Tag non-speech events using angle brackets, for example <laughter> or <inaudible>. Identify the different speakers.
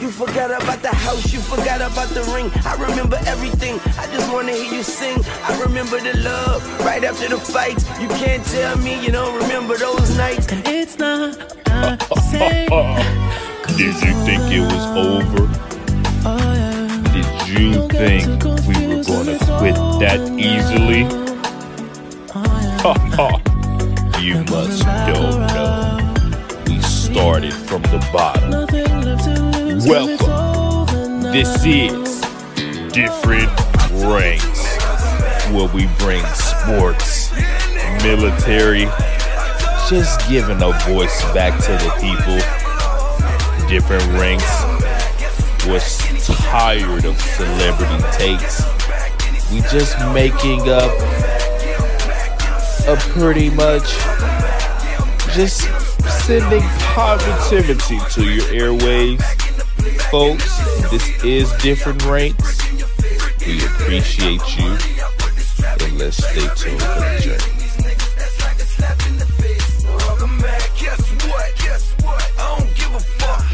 Speaker 1: You forgot about the house, you forgot about the ring. I remember everything, I just wanna hear you sing. I remember the love right after the fights. You can't tell me you don't remember those nights.
Speaker 2: And it's not, not the same. <laughs>
Speaker 3: Did you think it was over?
Speaker 2: Oh, yeah.
Speaker 3: Did you
Speaker 2: Don't
Speaker 3: think we were gonna quit that
Speaker 2: over
Speaker 3: easily? <laughs> You must don't know. We started from the bottom. Welcome. This is Different Ranks, where we bring sports, military, just giving a voice back to the people. Different Ranks was tired of celebrity takes. We just making up a pretty much just sending positivity to your airways folks. This is Different Ranks. We appreciate you. And let's stay tuned for the journey.